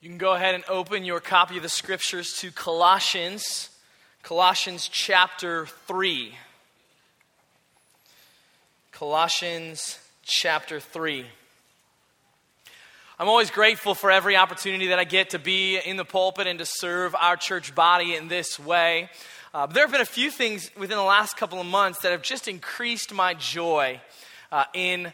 You can go ahead and open your copy of the scriptures to Colossians, Colossians chapter 3. Colossians chapter 3. I'm always grateful for every opportunity that I get to be in the pulpit and to serve our church body in this way. Uh, there have been a few things within the last couple of months that have just increased my joy uh, in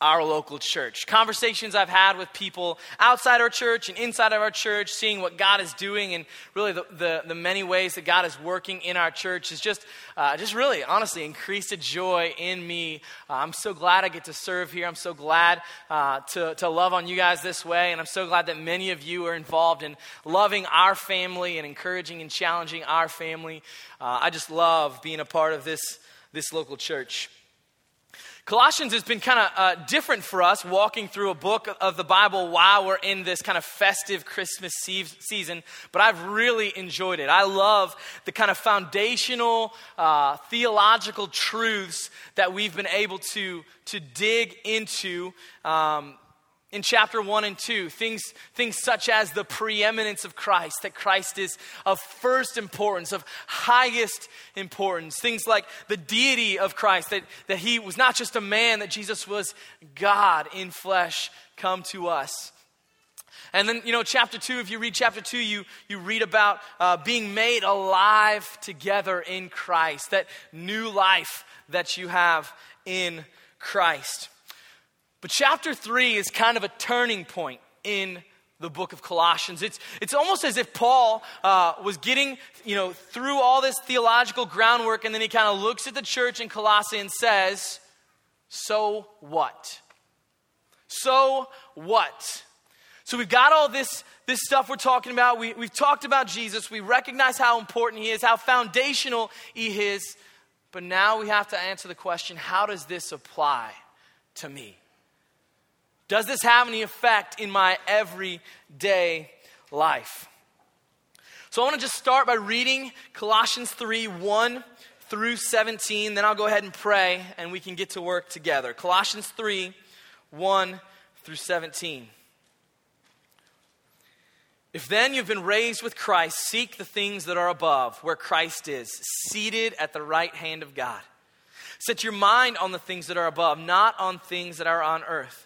our local church. Conversations I've had with people outside our church and inside of our church, seeing what God is doing and really the, the, the many ways that God is working in our church is just, uh, just really, honestly, increased a joy in me. Uh, I'm so glad I get to serve here. I'm so glad uh, to, to love on you guys this way. And I'm so glad that many of you are involved in loving our family and encouraging and challenging our family. Uh, I just love being a part of this, this local church. Colossians has been kind of uh, different for us walking through a book of the Bible while we're in this kind of festive Christmas season, but I've really enjoyed it. I love the kind of foundational uh, theological truths that we've been able to, to dig into. Um, in chapter 1 and 2 things, things such as the preeminence of christ that christ is of first importance of highest importance things like the deity of christ that, that he was not just a man that jesus was god in flesh come to us and then, you know, chapter two, if you read chapter two, you, you read about uh, being made alive together in Christ, that new life that you have in Christ. But chapter 3 is kind of a turning point in the book of Colossians. It's, it's almost as if Paul uh, was getting you know, through all this theological groundwork, and then he kind of looks at the church in Colossae and says, So what? So what? So we've got all this, this stuff we're talking about. We, we've talked about Jesus. We recognize how important he is, how foundational he is. But now we have to answer the question how does this apply to me? Does this have any effect in my everyday life? So I want to just start by reading Colossians 3 1 through 17. Then I'll go ahead and pray and we can get to work together. Colossians 3 1 through 17. If then you've been raised with Christ, seek the things that are above, where Christ is, seated at the right hand of God. Set your mind on the things that are above, not on things that are on earth.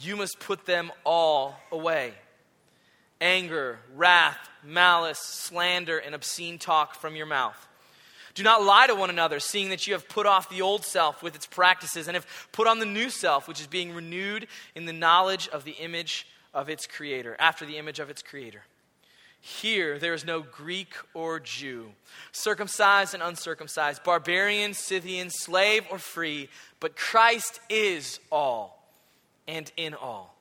you must put them all away anger, wrath, malice, slander, and obscene talk from your mouth. Do not lie to one another, seeing that you have put off the old self with its practices and have put on the new self, which is being renewed in the knowledge of the image of its creator, after the image of its creator. Here there is no Greek or Jew, circumcised and uncircumcised, barbarian, Scythian, slave or free, but Christ is all and in all.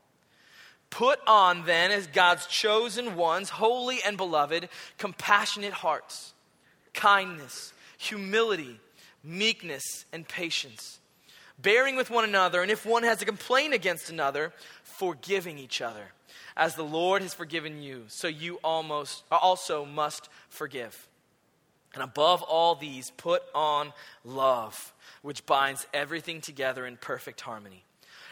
Put on then, as God's chosen ones, holy and beloved, compassionate hearts, kindness, humility, meekness, and patience, bearing with one another, and if one has a complaint against another, forgiving each other. As the Lord has forgiven you, so you almost also must forgive. And above all these, put on love, which binds everything together in perfect harmony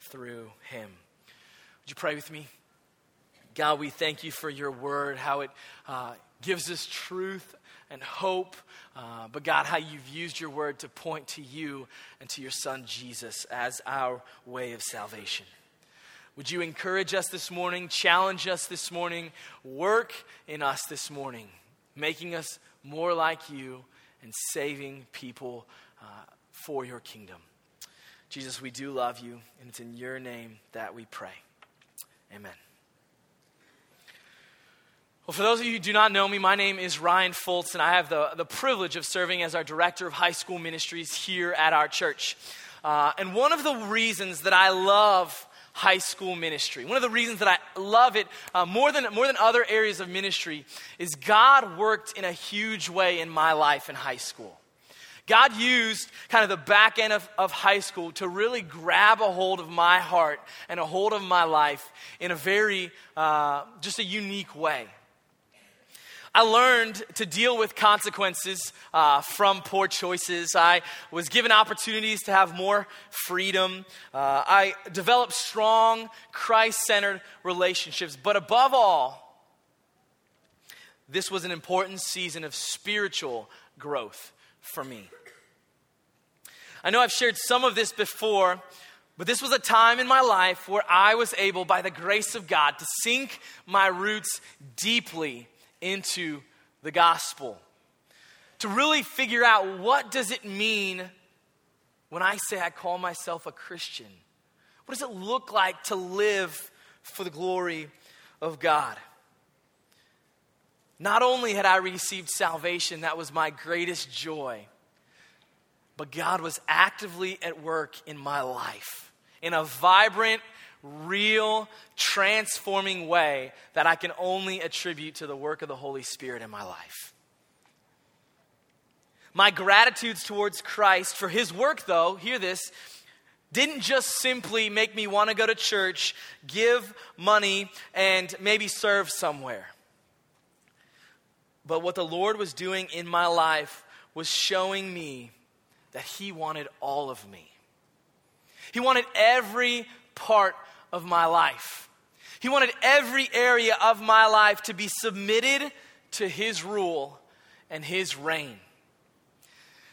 through him. Would you pray with me? God, we thank you for your word, how it uh, gives us truth and hope. Uh, but God, how you've used your word to point to you and to your son Jesus as our way of salvation. Would you encourage us this morning, challenge us this morning, work in us this morning, making us more like you and saving people uh, for your kingdom? Jesus, we do love you, and it's in your name that we pray. Amen. Well, for those of you who do not know me, my name is Ryan Fultz, and I have the, the privilege of serving as our director of high school ministries here at our church. Uh, and one of the reasons that I love high school ministry, one of the reasons that I love it uh, more, than, more than other areas of ministry, is God worked in a huge way in my life in high school. God used kind of the back end of, of high school to really grab a hold of my heart and a hold of my life in a very, uh, just a unique way. I learned to deal with consequences uh, from poor choices. I was given opportunities to have more freedom. Uh, I developed strong, Christ centered relationships. But above all, this was an important season of spiritual growth for me. I know I've shared some of this before, but this was a time in my life where I was able, by the grace of God, to sink my roots deeply into the gospel. To really figure out what does it mean when I say I call myself a Christian? What does it look like to live for the glory of God? Not only had I received salvation, that was my greatest joy, but God was actively at work in my life in a vibrant, real, transforming way that I can only attribute to the work of the Holy Spirit in my life. My gratitudes towards Christ for his work, though, hear this, didn't just simply make me want to go to church, give money, and maybe serve somewhere. But what the Lord was doing in my life was showing me that He wanted all of me. He wanted every part of my life. He wanted every area of my life to be submitted to His rule and His reign.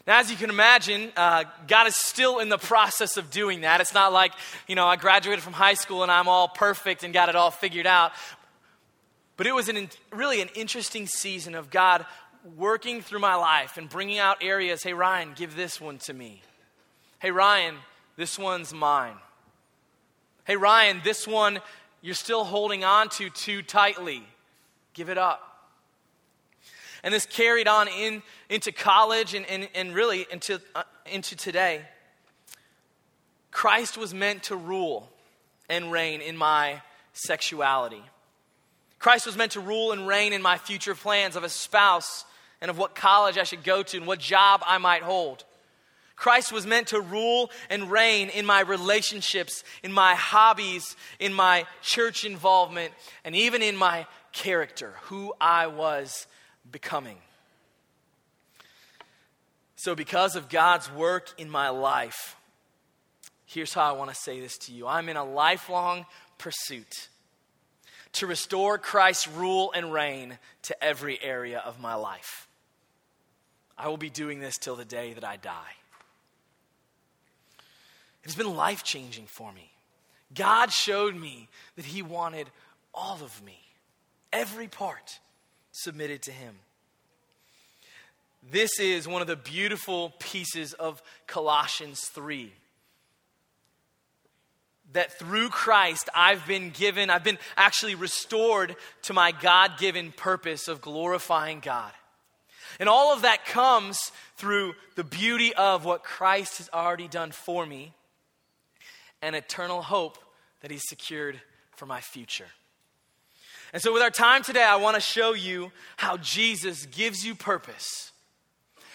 Now, as you can imagine, uh, God is still in the process of doing that. It's not like, you know, I graduated from high school and I'm all perfect and got it all figured out. But it was an, really an interesting season of God working through my life and bringing out areas. Hey, Ryan, give this one to me. Hey, Ryan, this one's mine. Hey, Ryan, this one you're still holding on to too tightly. Give it up. And this carried on in, into college and, and, and really into, uh, into today. Christ was meant to rule and reign in my sexuality. Christ was meant to rule and reign in my future plans of a spouse and of what college I should go to and what job I might hold. Christ was meant to rule and reign in my relationships, in my hobbies, in my church involvement, and even in my character, who I was becoming. So, because of God's work in my life, here's how I want to say this to you I'm in a lifelong pursuit to restore Christ's rule and reign to every area of my life. I will be doing this till the day that I die. It's been life changing for me. God showed me that He wanted all of me, every part submitted to Him. This is one of the beautiful pieces of Colossians 3. That through Christ, I've been given, I've been actually restored to my God given purpose of glorifying God. And all of that comes through the beauty of what Christ has already done for me and eternal hope that He's secured for my future. And so, with our time today, I want to show you how Jesus gives you purpose,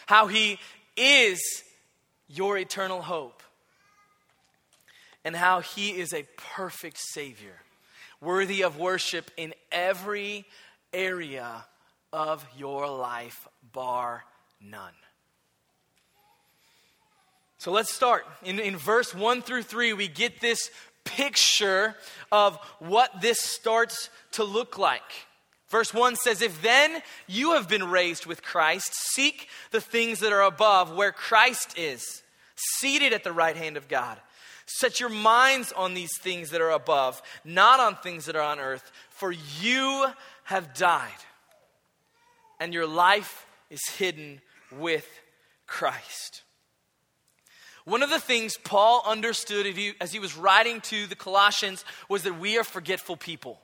how He is your eternal hope, and how He is a perfect Savior, worthy of worship in every area of your life, bar none. So let's start. In, in verse 1 through 3, we get this picture of what this starts to look like. Verse 1 says, If then you have been raised with Christ, seek the things that are above, where Christ is, seated at the right hand of God. Set your minds on these things that are above, not on things that are on earth, for you have died, and your life is hidden with Christ. One of the things Paul understood as he was writing to the Colossians was that we are forgetful people.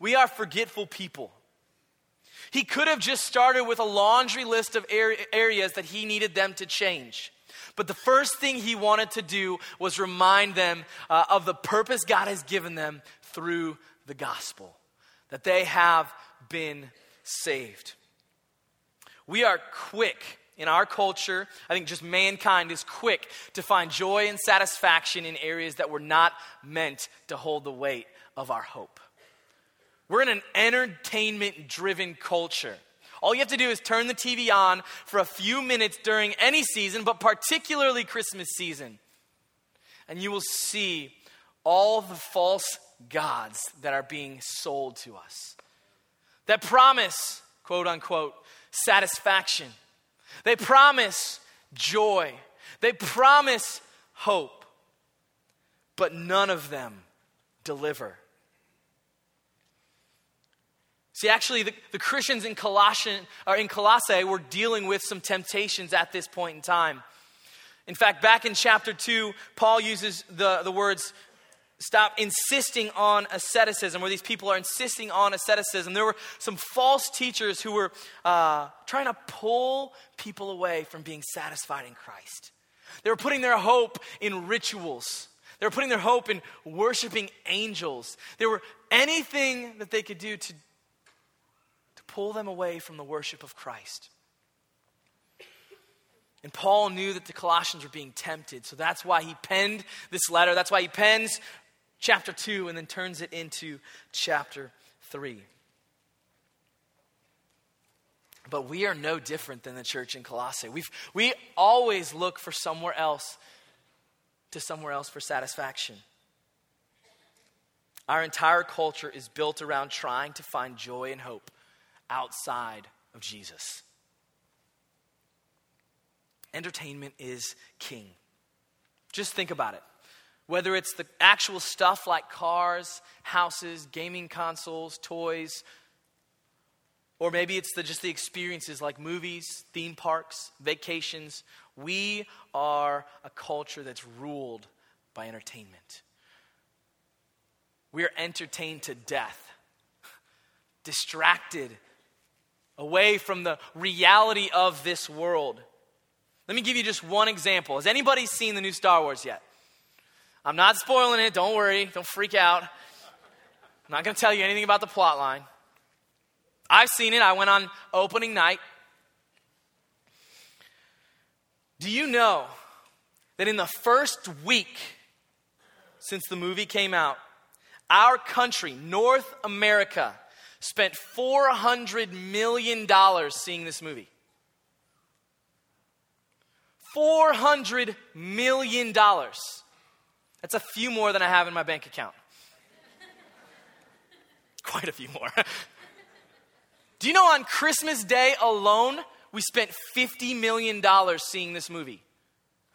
We are forgetful people. He could have just started with a laundry list of areas that he needed them to change. But the first thing he wanted to do was remind them uh, of the purpose God has given them through the gospel, that they have been saved. We are quick in our culture, I think just mankind is quick to find joy and satisfaction in areas that were not meant to hold the weight of our hope. We're in an entertainment driven culture. All you have to do is turn the TV on for a few minutes during any season, but particularly Christmas season, and you will see all the false gods that are being sold to us. That promise, quote unquote, satisfaction. They promise joy, they promise hope, but none of them deliver. See, actually, the, the Christians in, Colossian, or in Colossae were dealing with some temptations at this point in time. In fact, back in chapter 2, Paul uses the, the words stop insisting on asceticism, where these people are insisting on asceticism. There were some false teachers who were uh, trying to pull people away from being satisfied in Christ. They were putting their hope in rituals. They were putting their hope in worshiping angels. There were anything that they could do to pull them away from the worship of Christ. And Paul knew that the Colossians were being tempted, so that's why he penned this letter. That's why he pens chapter 2 and then turns it into chapter 3. But we are no different than the church in Colossae. we we always look for somewhere else, to somewhere else for satisfaction. Our entire culture is built around trying to find joy and hope outside of Jesus. Entertainment is king. Just think about it. Whether it's the actual stuff like cars, houses, gaming consoles, toys, or maybe it's the, just the experiences like movies, theme parks, vacations. We are a culture that's ruled by entertainment. We are entertained to death, distracted away from the reality of this world. Let me give you just one example. Has anybody seen the new Star Wars yet? I'm not spoiling it. Don't worry. Don't freak out. I'm not going to tell you anything about the plot line. I've seen it. I went on opening night. Do you know that in the first week since the movie came out, our country, North America, spent $400 million seeing this movie? $400 million. That's a few more than I have in my bank account. Quite a few more. Do you know on Christmas Day alone, we spent $50 million seeing this movie?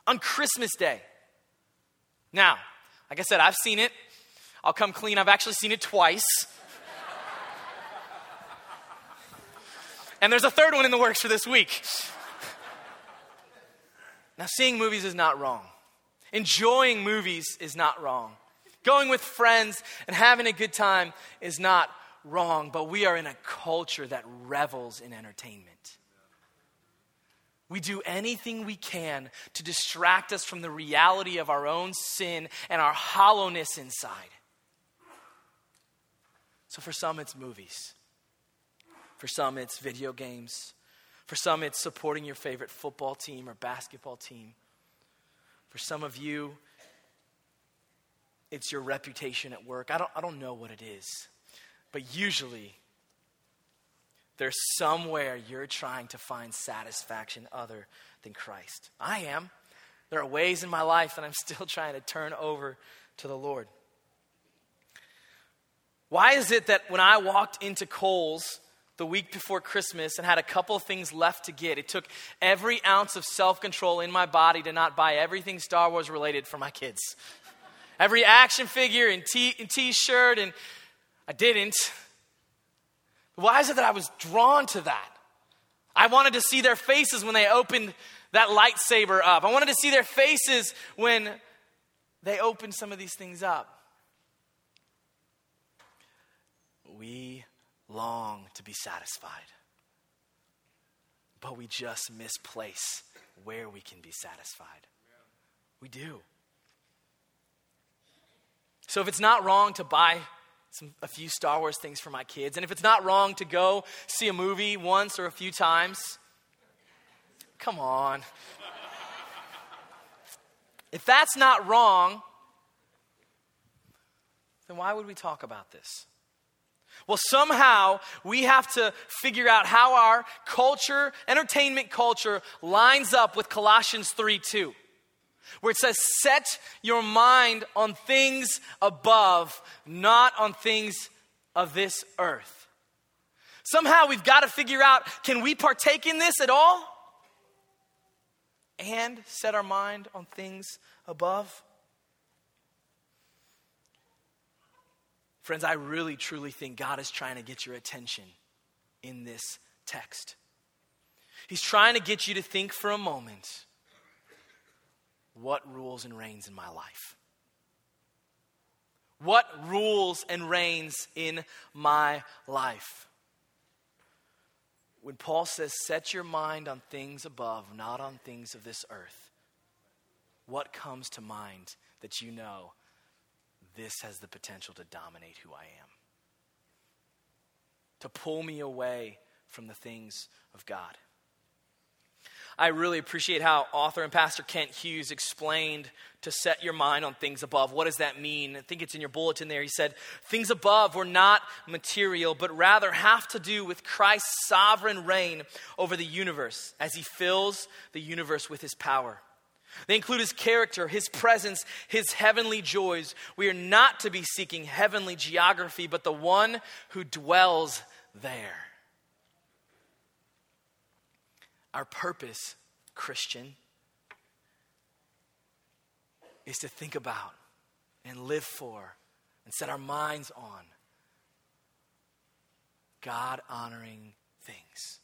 On Christmas Day. Now, like I said, I've seen it. I'll come clean. I've actually seen it twice. And there's a third one in the works for this week. Now, seeing movies is not wrong. Enjoying movies is not wrong. Going with friends and having a good time is not wrong, but we are in a culture that revels in entertainment. We do anything we can to distract us from the reality of our own sin and our hollowness inside. So, for some, it's movies. For some, it's video games. For some, it's supporting your favorite football team or basketball team. For some of you, it's your reputation at work. I don't, I don't know what it is. But usually, there's somewhere you're trying to find satisfaction other than Christ. I am. There are ways in my life that I'm still trying to turn over to the Lord. Why is it that when I walked into Kohl's the week before Christmas and had a couple things left to get. It took every ounce of self control in my body to not buy everything Star Wars related for my kids. every action figure and t shirt, and I didn't. Why is it that I was drawn to that? I wanted to see their faces when they opened that lightsaber up. I wanted to see their faces when they opened some of these things up. We long to be satisfied, but we just misplace where we can be satisfied. We do. So if it's not wrong to buy some, a few Star Wars things for my kids, and if it's not wrong to go see a movie once or a few times, come on. if that's not wrong, then why would we talk about this? Well, somehow we have to figure out how our culture, entertainment culture, lines up with Colossians 3 2, where it says, Set your mind on things above, not on things of this earth. Somehow we've got to figure out can we partake in this at all? And set our mind on things above? Friends, I really truly think God is trying to get your attention in this text. He's trying to get you to think for a moment what rules and reigns in my life? What rules and reigns in my life? When Paul says, set your mind on things above, not on things of this earth, what comes to mind that you know this has the potential to dominate who I am, to pull me away from the things of God. I really appreciate how author and pastor Kent Hughes explained to set your mind on things above. What does that mean? I think it's in your bulletin there. He said, Things above were not material, but rather have to do with Christ's sovereign reign over the universe as he fills the universe with his power. They include his character, his presence, his heavenly joys. We are not to be seeking heavenly geography, but the one who dwells there. Our purpose, Christian, is to think about and live for and set our minds on God honoring things.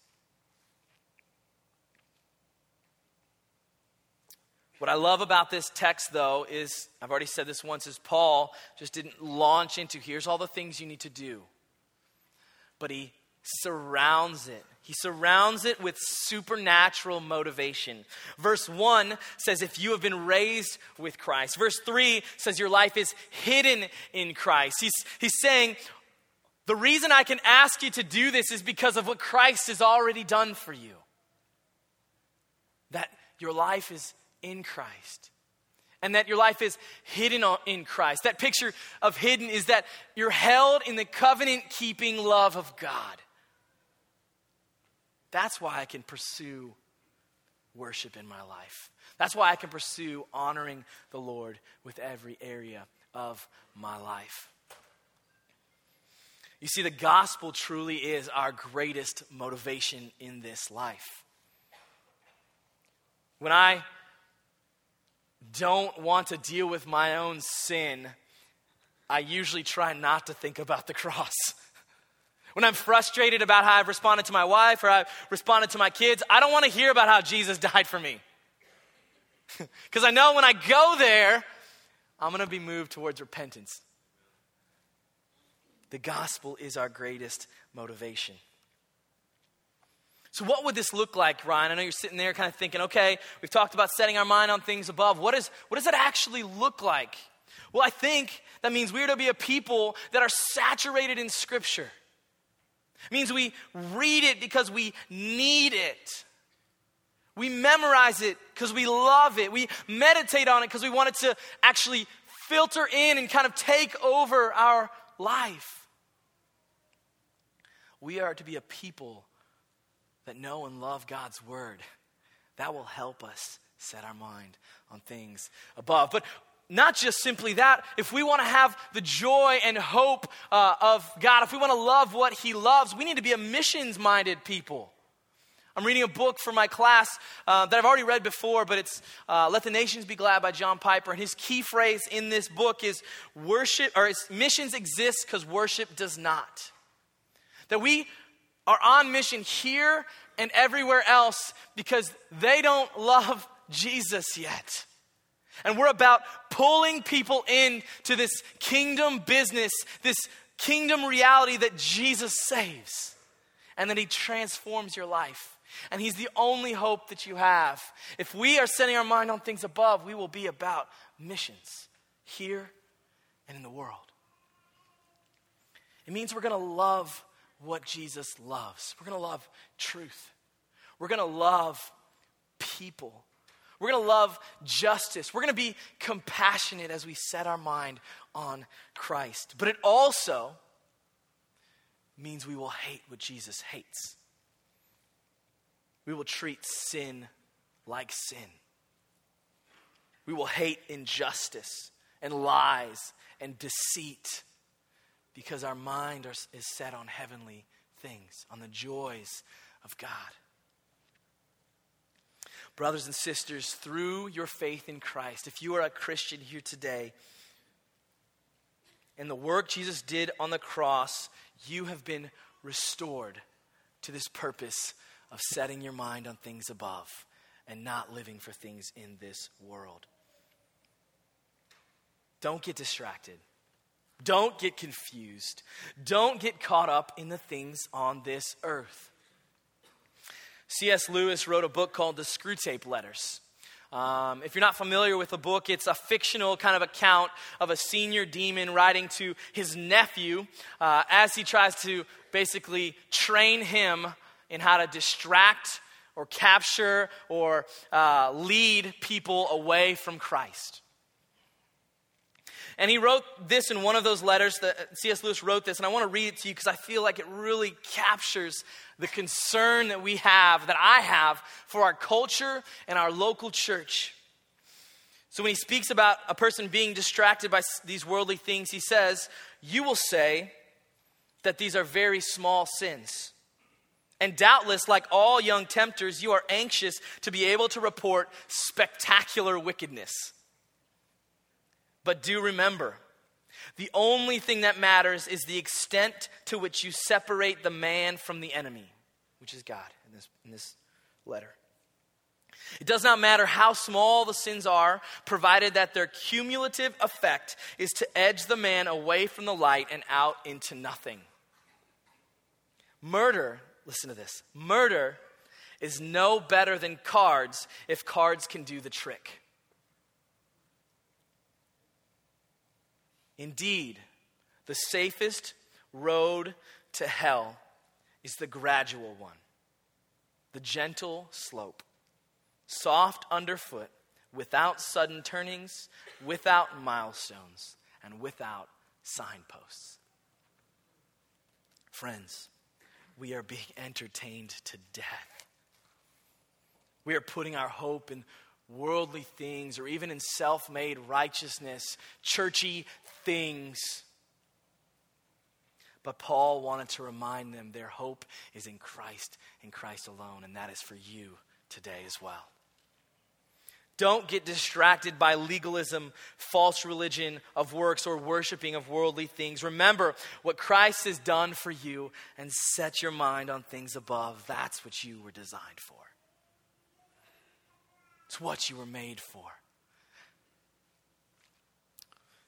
What I love about this text, though, is I've already said this once, is Paul just didn't launch into here's all the things you need to do, but he surrounds it. He surrounds it with supernatural motivation. Verse 1 says, If you have been raised with Christ. Verse 3 says, Your life is hidden in Christ. He's, he's saying, The reason I can ask you to do this is because of what Christ has already done for you. That your life is in Christ. And that your life is hidden in Christ. That picture of hidden is that you're held in the covenant keeping love of God. That's why I can pursue worship in my life. That's why I can pursue honoring the Lord with every area of my life. You see, the gospel truly is our greatest motivation in this life. When I don't want to deal with my own sin, I usually try not to think about the cross. when I'm frustrated about how I've responded to my wife or I've responded to my kids, I don't want to hear about how Jesus died for me. Because I know when I go there, I'm going to be moved towards repentance. The gospel is our greatest motivation. So, what would this look like, Ryan? I know you're sitting there kind of thinking, okay, we've talked about setting our mind on things above. What, is, what does that actually look like? Well, I think that means we're to be a people that are saturated in Scripture. It means we read it because we need it. We memorize it because we love it. We meditate on it because we want it to actually filter in and kind of take over our life. We are to be a people that know and love God's word. That will help us set our mind on things above. But not just simply that, if we want to have the joy and hope uh, of God, if we want to love what He loves, we need to be a missions minded people. I'm reading a book for my class uh, that I've already read before, but it's uh, Let the Nations Be Glad by John Piper. And his key phrase in this book is worship, or missions exist because worship does not. That we are on mission here and everywhere else because they don't love Jesus yet. And we're about pulling people in to this kingdom business, this kingdom reality that Jesus saves and that he transforms your life. And He's the only hope that you have. If we are setting our mind on things above, we will be about missions here and in the world. It means we're going to love what Jesus loves. We're going to love truth. We're going to love people. We're going to love justice. We're going to be compassionate as we set our mind on Christ. But it also means we will hate what Jesus hates we will treat sin like sin. We will hate injustice and lies and deceit because our mind is set on heavenly things, on the joys of God. Brothers and sisters, through your faith in Christ, if you are a Christian here today, and the work Jesus did on the cross, you have been restored to this purpose of setting your mind on things above and not living for things in this world. Don't get distracted. Don't get confused. Don't get caught up in the things on this earth. C.S. Lewis wrote a book called The Screwtape Letters. Um, if you're not familiar with the book, it's a fictional kind of account of a senior demon writing to his nephew uh, as he tries to basically train him in how to distract or capture or uh, lead people away from Christ. And he wrote this in one of those letters that C.S. Lewis wrote this, and I want to read it to you because I feel like it really captures the concern that we have, that I have for our culture and our local church. So when he speaks about a person being distracted by these worldly things, he says, You will say that these are very small sins. And doubtless, like all young tempters, you are anxious to be able to report spectacular wickedness. But do remember, the only thing that matters is the extent to which you separate the man from the enemy, which is God in this, in this letter. It does not matter how small the sins are, provided that their cumulative effect is to edge the man away from the light and out into nothing. Murder listen to this murder is no better than cards if cards can do the trick. Indeed, the safest road to hell is the gradual one, the gentle slope, soft underfoot, without sudden turnings, without milestones, and without signposts. Friends, we are being entertained to death. We are putting our hope in worldly things or even in self made righteousness, churchy things. But Paul wanted to remind them their hope is in Christ, in Christ alone, and that is for you today as well. Don't get distracted by legalism, false religion of works, or worshiping of worldly things. Remember what Christ has done for you and set your mind on things above. That's what you were designed for. It's what you were made for.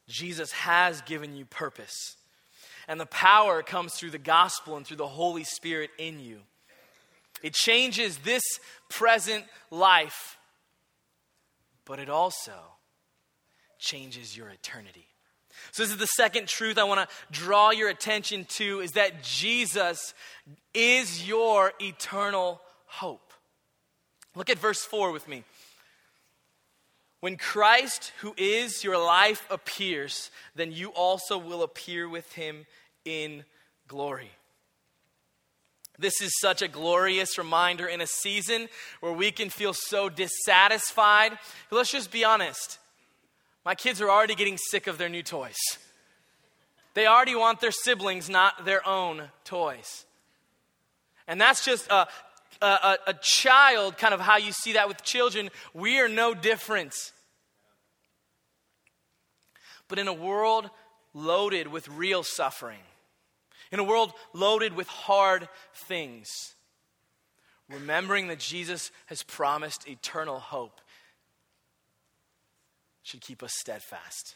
Jesus has given you purpose, and the power comes through the gospel and through the Holy Spirit in you. It changes this present life but it also changes your eternity. So, this is the second truth I want to draw your attention to is that Jesus is your eternal hope. Look at verse 4 with me. When Christ, who is your life, appears, then you also will appear with him in glory. This is such a glorious reminder in a season where we can feel so dissatisfied. Let's just be honest. My kids are already getting sick of their new toys. They already want their siblings, not their own toys. And that's just a, a, a, child, kind of how you see that with children. We are no different. But in a world loaded with real suffering, in a world loaded with hard things, remembering that Jesus has promised eternal hope should keep us steadfast,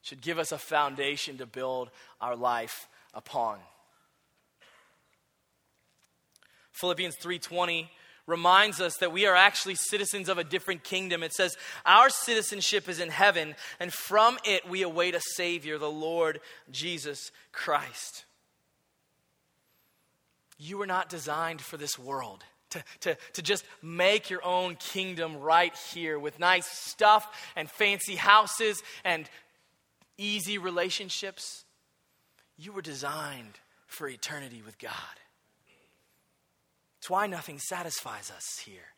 should give us a foundation to build our life upon. Philippians 3:20 reminds us that we are actually citizens of a different kingdom. It says, Our citizenship is in heaven, and from it we await a Savior, the Lord Jesus Christ. You were not designed for this world. To, to, to just make your own kingdom right here with nice stuff and fancy houses and easy relationships. You were designed for eternity with God. It's why nothing satisfies us here.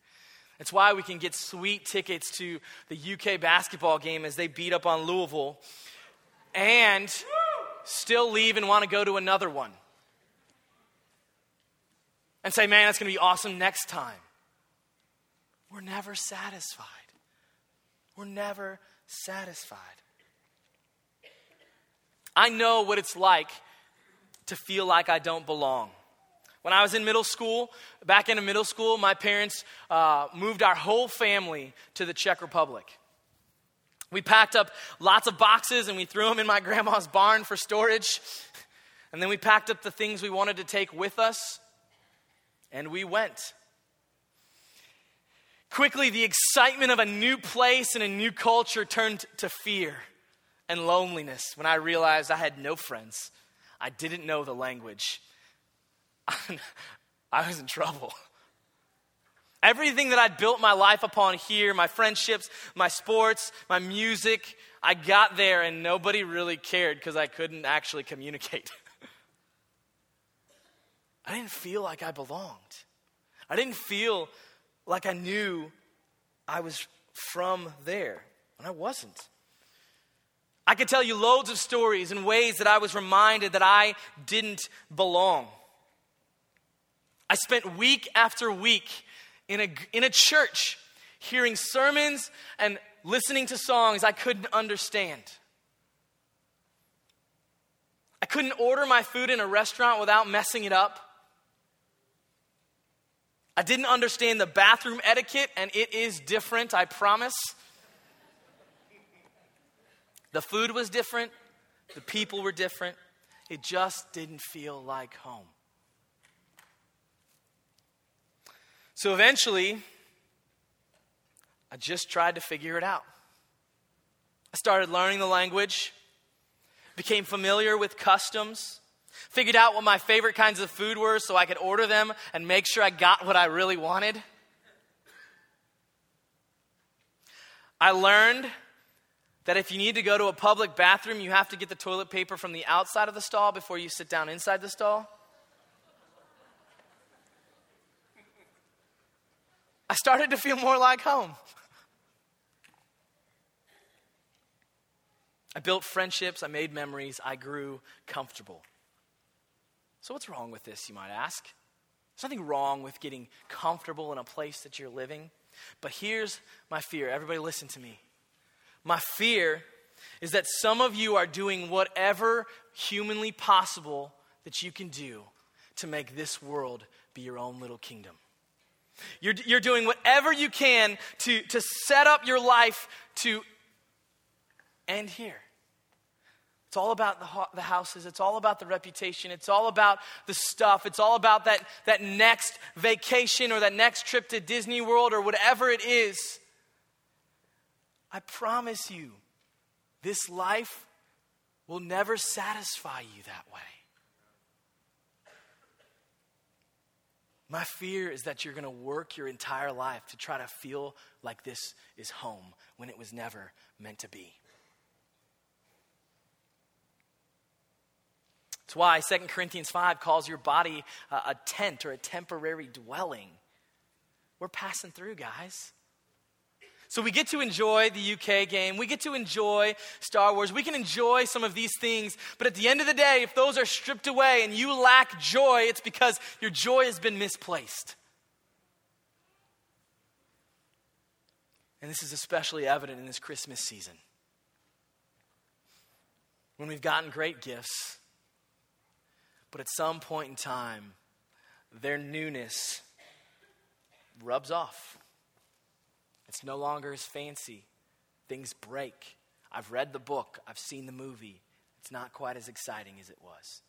It's why we can get sweet tickets to the UK basketball game as they beat up on Louisville and still leave and want to go to another one. And say, man, that's going to be awesome next time. We're never satisfied. We're never satisfied. I know what it's like to feel like I don't belong. When I was in middle school, back into middle school, my parents uh, moved our whole family to the Czech Republic. We packed up lots of boxes and we threw them in my grandma's barn for storage. And then we packed up the things we wanted to take with us and we went. Quickly, the excitement of a new place and a new culture turned to fear and loneliness when I realized I had no friends. I didn't know the language. I was in trouble. Everything that I'd built my life upon here, my friendships, my sports, my music, I got there and nobody really cared because I couldn't actually communicate. I didn't feel like I belonged. I didn't feel like I knew I was from there, and I wasn't. I could tell you loads of stories and ways that I was reminded that I didn't belong. I spent week after week in a, in a church hearing sermons and listening to songs I couldn't understand. I couldn't order my food in a restaurant without messing it up. I didn't understand the bathroom etiquette, and it is different, I promise. The food was different, the people were different. It just didn't feel like home. So eventually, I just tried to figure it out. I started learning the language, became familiar with customs, figured out what my favorite kinds of food were so I could order them and make sure I got what I really wanted. I learned that if you need to go to a public bathroom, you have to get the toilet paper from the outside of the stall before you sit down inside the stall. I started to feel more like home. I built friendships, I made memories, I grew comfortable. So, what's wrong with this, you might ask? There's nothing wrong with getting comfortable in a place that you're living. But here's my fear. Everybody, listen to me. My fear is that some of you are doing whatever humanly possible that you can do to make this world be your own little kingdom. You're, you're doing whatever you can to, to set up your life to end here. It's all about the, the houses. It's all about the reputation. It's all about the stuff. It's all about that, that next vacation or that next trip to Disney World or whatever it is. I promise you, this life will never satisfy you that way. My fear is that you're going to work your entire life to try to feel like this is home when it was never meant to be. That's why 2 Corinthians 5 calls your body a, a tent or a temporary dwelling. We're passing through, guys. So we get to enjoy the UK game. We get to enjoy Star Wars. We can enjoy some of these things. But at the end of the day, if those are stripped away and you lack joy, it's because your joy has been misplaced. And this is especially evident in this Christmas season. When we've gotten great gifts, but at some point in time, their newness rubs off. It's no longer as fancy. Things break. I've read the book, I've seen the movie. It's not quite as exciting as it was.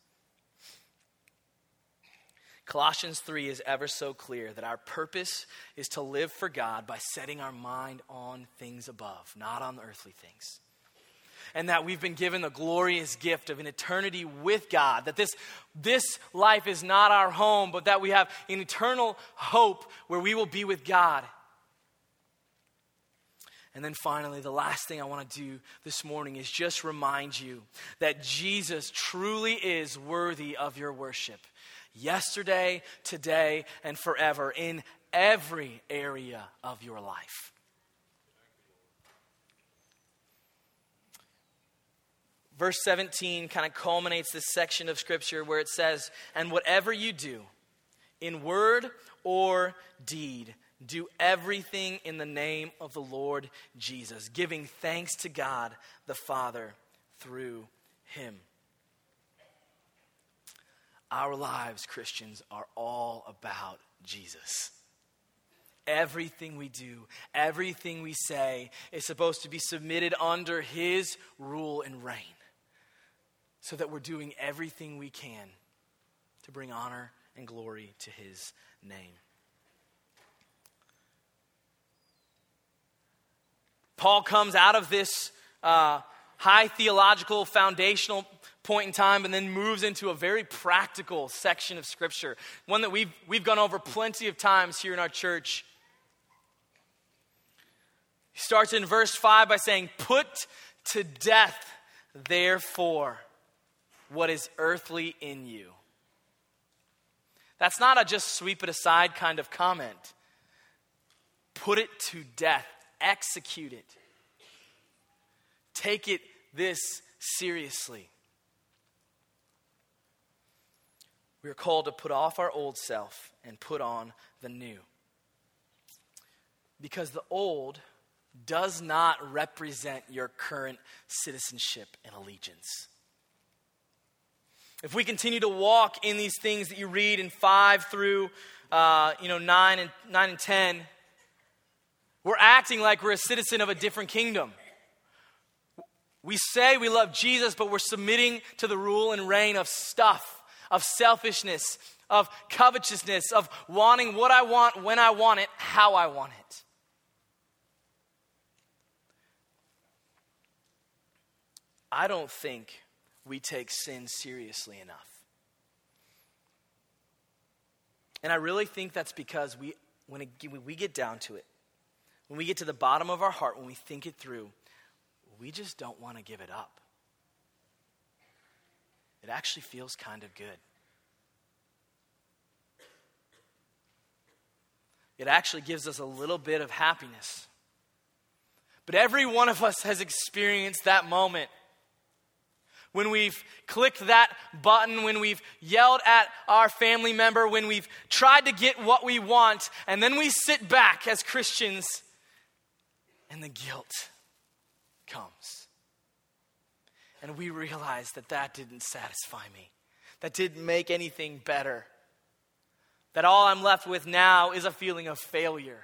Colossians 3 is ever so clear that our purpose is to live for God by setting our mind on things above, not on earthly things. And that we've been given the glorious gift of an eternity with God. That this, this life is not our home, but that we have an eternal hope where we will be with God and then finally, the last thing I want to do this morning is just remind you that Jesus truly is worthy of your worship. Yesterday, today, and forever in every area of your life. Verse 17 kind of culminates this section of scripture where it says, And whatever you do, in word or deed, do everything in the name of the Lord Jesus, giving thanks to God the Father through him. Our lives, Christians, are all about Jesus. Everything we do, everything we say is supposed to be submitted under his rule and reign so that we're doing everything we can to bring honor and glory to his name. Paul comes out of this uh, high theological, foundational point in time and then moves into a very practical section of Scripture, one that we've, we've gone over plenty of times here in our church. He starts in verse 5 by saying, Put to death, therefore, what is earthly in you. That's not a just sweep it aside kind of comment. Put it to death execute it. Take it this seriously. We are called to put off our old self and put on the new. Because the old does not represent your current citizenship and allegiance. If we continue to walk in these things that you read in 5 through uh, you know, 9, and, 9 and 10, we're acting like we're a citizen of a different kingdom. We say we love Jesus, but we're submitting to the rule and reign of stuff, of selfishness, of covetousness, of wanting what I want, when I want it, how I want it. I don't think we take sin seriously enough. And I really think that's because we, when, it, when we get down to it, when we get to the bottom of our heart, when we think it through, we just don't want to give it up. It actually feels kind of good. It actually gives us a little bit of happiness. But every one of us has experienced that moment when we've clicked that button, when we've yelled at our family member, when we've tried to get what we want, and then we sit back as Christians and the guilt comes. And we realize that that didn't satisfy me, that didn't make anything better. That all I'm left with now is a feeling of failure,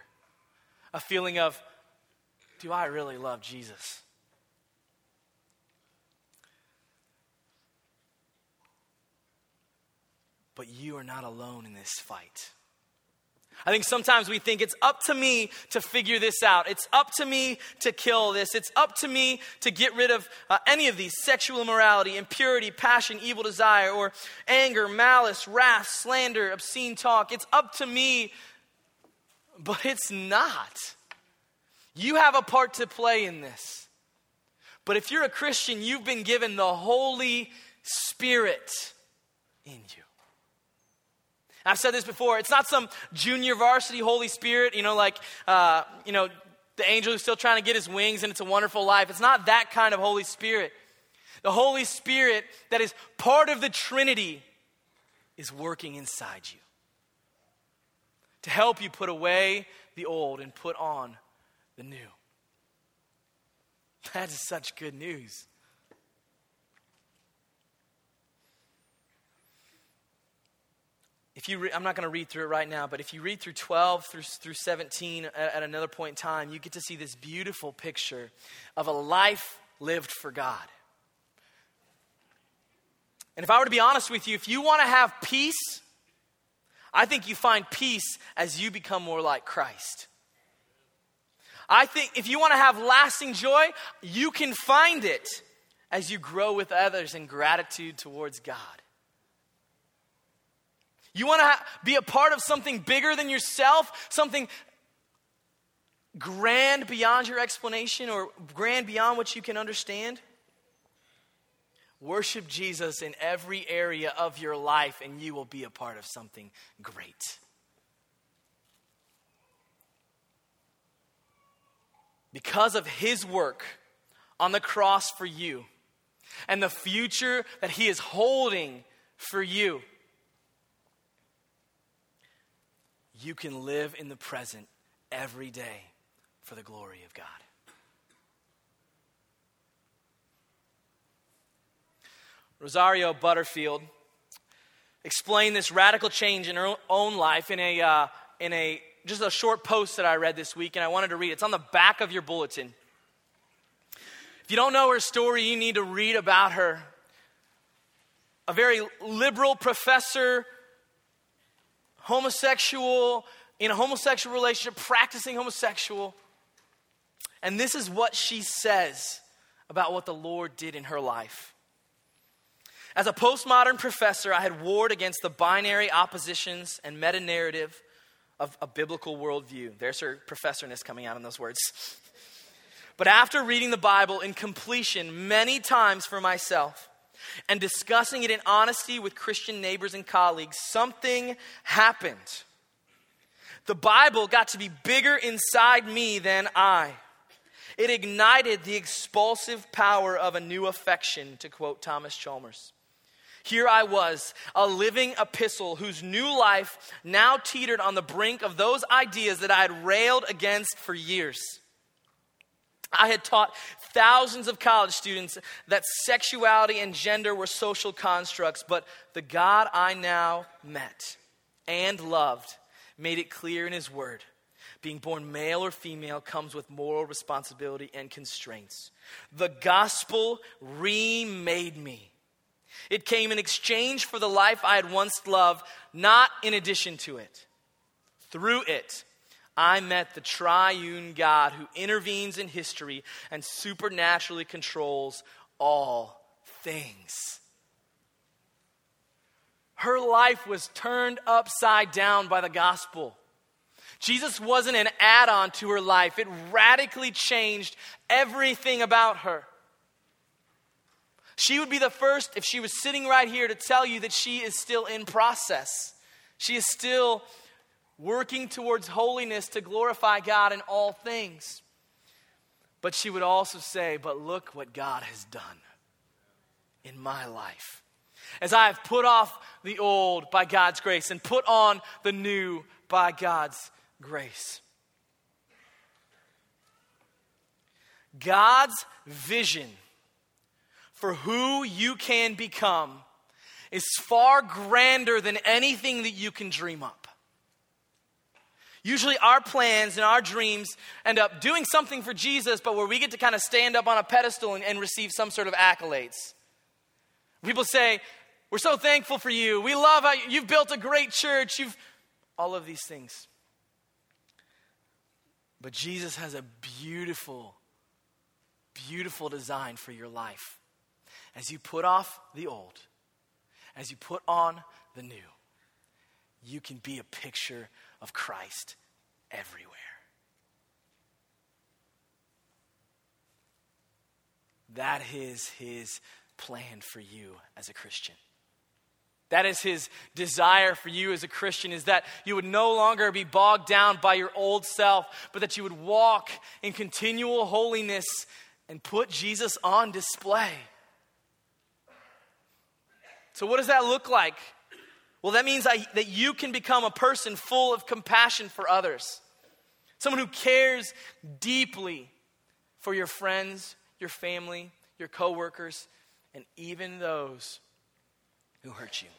a feeling of, do I really love Jesus? But you are not alone in this fight. I think sometimes we think it's up to me to figure this out. It's up to me to kill this. It's up to me to get rid of uh, any of these sexual immorality, impurity, passion, evil desire, or anger, malice, wrath, slander, obscene talk. It's up to me, but it's not. You have a part to play in this. But if you're a Christian, you've been given the Holy Spirit in you. I've said this before. It's not some junior varsity Holy Spirit, you know, like, uh, you know, the angel who's still trying to get his wings and it's a wonderful life. It's not that kind of Holy Spirit. The Holy Spirit that is part of the Trinity is working inside you to help you put away the old and put on the new. That is such good news. If you re- i'm not going to read through it right now but if you read through 12 through, through 17 at, at another point in time you get to see this beautiful picture of a life lived for god. And if i were to be honest with you if you want to have peace i think you find peace as you become more like christ. I think if you want to have lasting joy you can find it as you grow with others in gratitude towards god you want to ha- be a part of something bigger than yourself, something grand beyond your explanation or grand beyond what you can understand? Worship Jesus in every area of your life, and you will be a part of something great. Because of his work on the cross for you and the future that he is holding for you. You can live in the present every day for the glory of God. Rosario Butterfield explained this radical change in her own life in a, uh, in a just a short post that I read this week, and I wanted to read. It's on the back of your bulletin. If you don't know her story, you need to read about her. A very liberal professor homosexual, in a homosexual relationship, practicing homosexual. And this is what she says about what the Lord did in her life. As a postmodern professor, I had warred against the binary oppositions and meta narrative of a biblical worldview. There's her professorness coming out in those words. But after reading the Bible in completion many times for myself, and discussing it in honesty with Christian neighbors and colleagues, something happened. The Bible got to be bigger inside me than I. It ignited the expulsive power of a new affection, to quote Thomas Chalmers. Here I was, a living epistle whose new life now teetered on the brink of those ideas that I had railed against for years. I had taught thousands of college students that sexuality and gender were social constructs, but the God I now met and loved made it clear in His Word. Being born male or female comes with moral responsibility and constraints. The gospel remade me. It came in exchange for the life I had once loved, not in addition to it. Through it, I met the triune God who intervenes in history and supernaturally controls all things. Her life was turned upside down by the gospel. Jesus wasn't an add on to her life, it radically changed everything about her. She would be the first, if she was sitting right here, to tell you that she is still in process. She is still working towards holiness to glorify God in all things. But she would also say, But look what God has done in my life. As I have put off the old by God's grace and put on the new by God's grace. God's vision for who you can become is far grander than anything that you can dream up. Usually, our plans and our dreams end up doing something for Jesus, but where we get to kind of stand up on a pedestal and, and, receive some sort of accolades. People say, We're so thankful for you. We love how you've built a great church. You've all of these things. But Jesus has a beautiful, beautiful design for your life. As you put off the old, as you put on the new, you can be a picture of Christ everywhere. That is his plan for you as a Christian. That is his desire for you as a Christian is that you would no longer be bogged down by your old self, but that you would walk in continual holiness and put Jesus on display. So, what does that look like? Well, that means I, that you can become a person full of compassion for others, someone who cares deeply for your friends, your family, your coworkers, and even those who hurt you.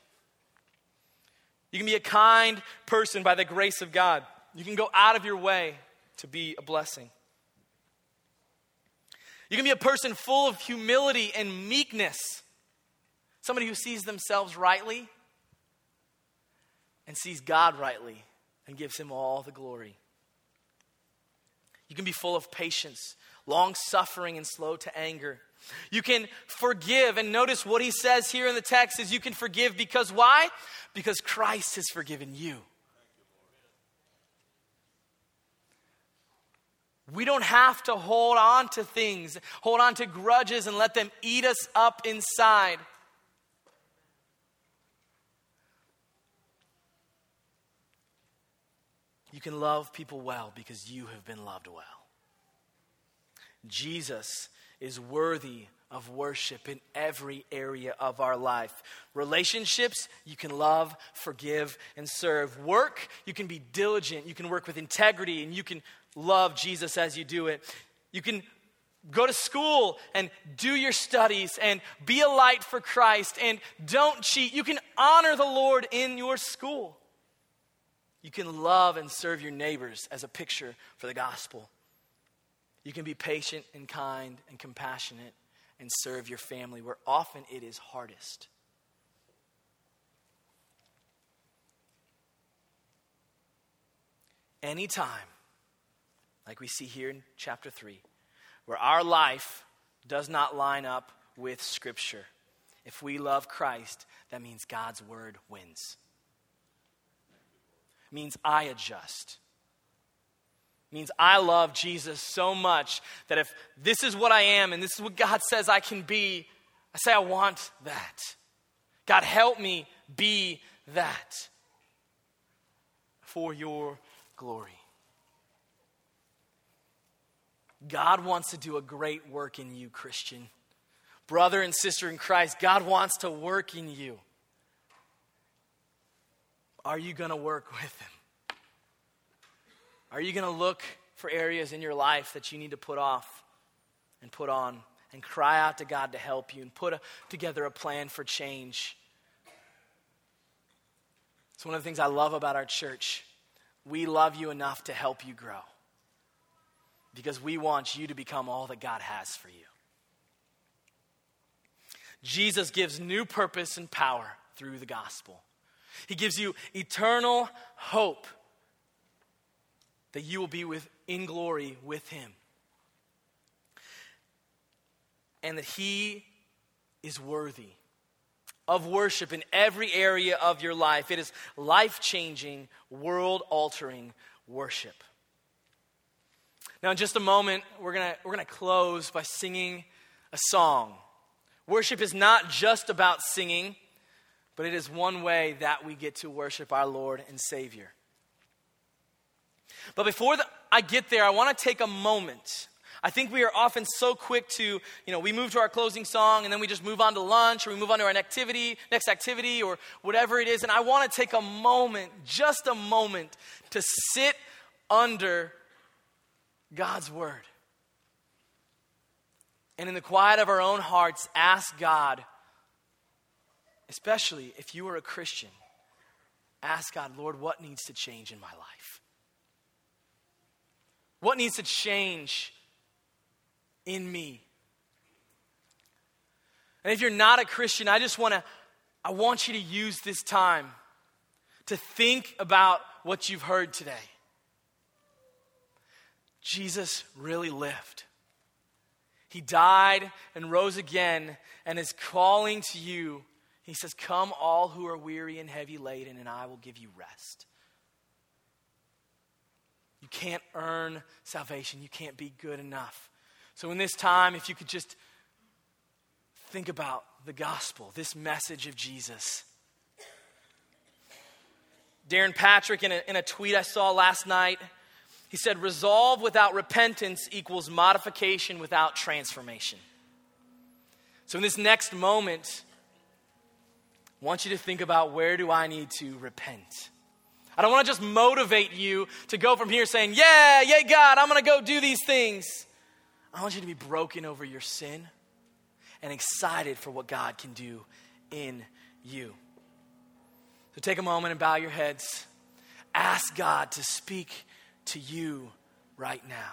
You can be a kind person by the grace of God. You can go out of your way to be a blessing. You can be a person full of humility and meekness Somebody who sees themselves rightly and sees God rightly and gives him all the glory. You can be full of patience, long suffering, and slow to anger. You can forgive. And notice what he says here in the text is you can forgive because why? Because Christ has forgiven you. We don't have to hold on to things, hold on to grudges, and let them eat us up inside. You can love people well because you have been loved well. Jesus is worthy of worship in every area of our life. Relationships, you can love, forgive, and serve. Work, you can be diligent, you can work with integrity, and you can love Jesus as you do it. You can go to school and do your studies and be a light for Christ and don't cheat. You can honor the Lord in your school. You can love and serve your neighbors as a picture for the gospel. You can be patient and kind and compassionate and serve your family where often it is hardest. Anytime, like we see here in chapter 3, where our life does not line up with Scripture, if we love Christ, that means God's word wins means I adjust. means I love Jesus so much that if this is what I am and this is what God says I can be, I say, I want that. God, help me be that for your glory. God wants to do a great work in you, Christian. Brother and sister in Christ, God wants to work in you. Are you going to work with Him? Are you going to look for areas in your life that you need to put off and put on and cry out to God to help you and put a, together a plan for change? It's one of the things I love about our church. We love you enough to help you grow because we want you to become all that God has for you. Jesus gives new purpose and power through the gospel. He gives you eternal hope that you will be with, in glory with Him. And that He is worthy of worship in every area of your life. It is life changing, world altering worship. Now, in just a moment, we're going we're going to close by singing a song. Worship is not just about singing, but it is one way that we get to worship our Lord and Savior. But before the, I get there, I want to take a moment. I think we are often so quick to, you know, we move to our closing song and then we just move on to lunch or we move on to our activity, next activity or whatever it is. And I want to take a moment, just a moment, to sit under God's word. And in the quiet of our own hearts, ask God especially if you are a Christian, ask God, Lord, what needs to change in my life? What needs to change in me? And if you're not a Christian, I just want to I want you to use this time to think about what you've heard today. Jesus really lived. He died and rose again and is calling to you he says, Come, all who are weary and heavy laden, and I will give you rest. You can't earn salvation, you can't be good enough. So, in this time, if you could just think about the gospel, this message of Jesus, Darrin Patrick, in a, in a tweet I saw last night, he said, Resolve without repentance equals modification without transformation. So, in this next moment, I want you to think about where do I need to repent? I don't want to just motivate you to go from here saying, Yeah, yay, God, I'm going to go do these things. I want you to be broken over your sin and excited for what God can do in you. So take a moment and bow your heads. Ask God to speak to you right now.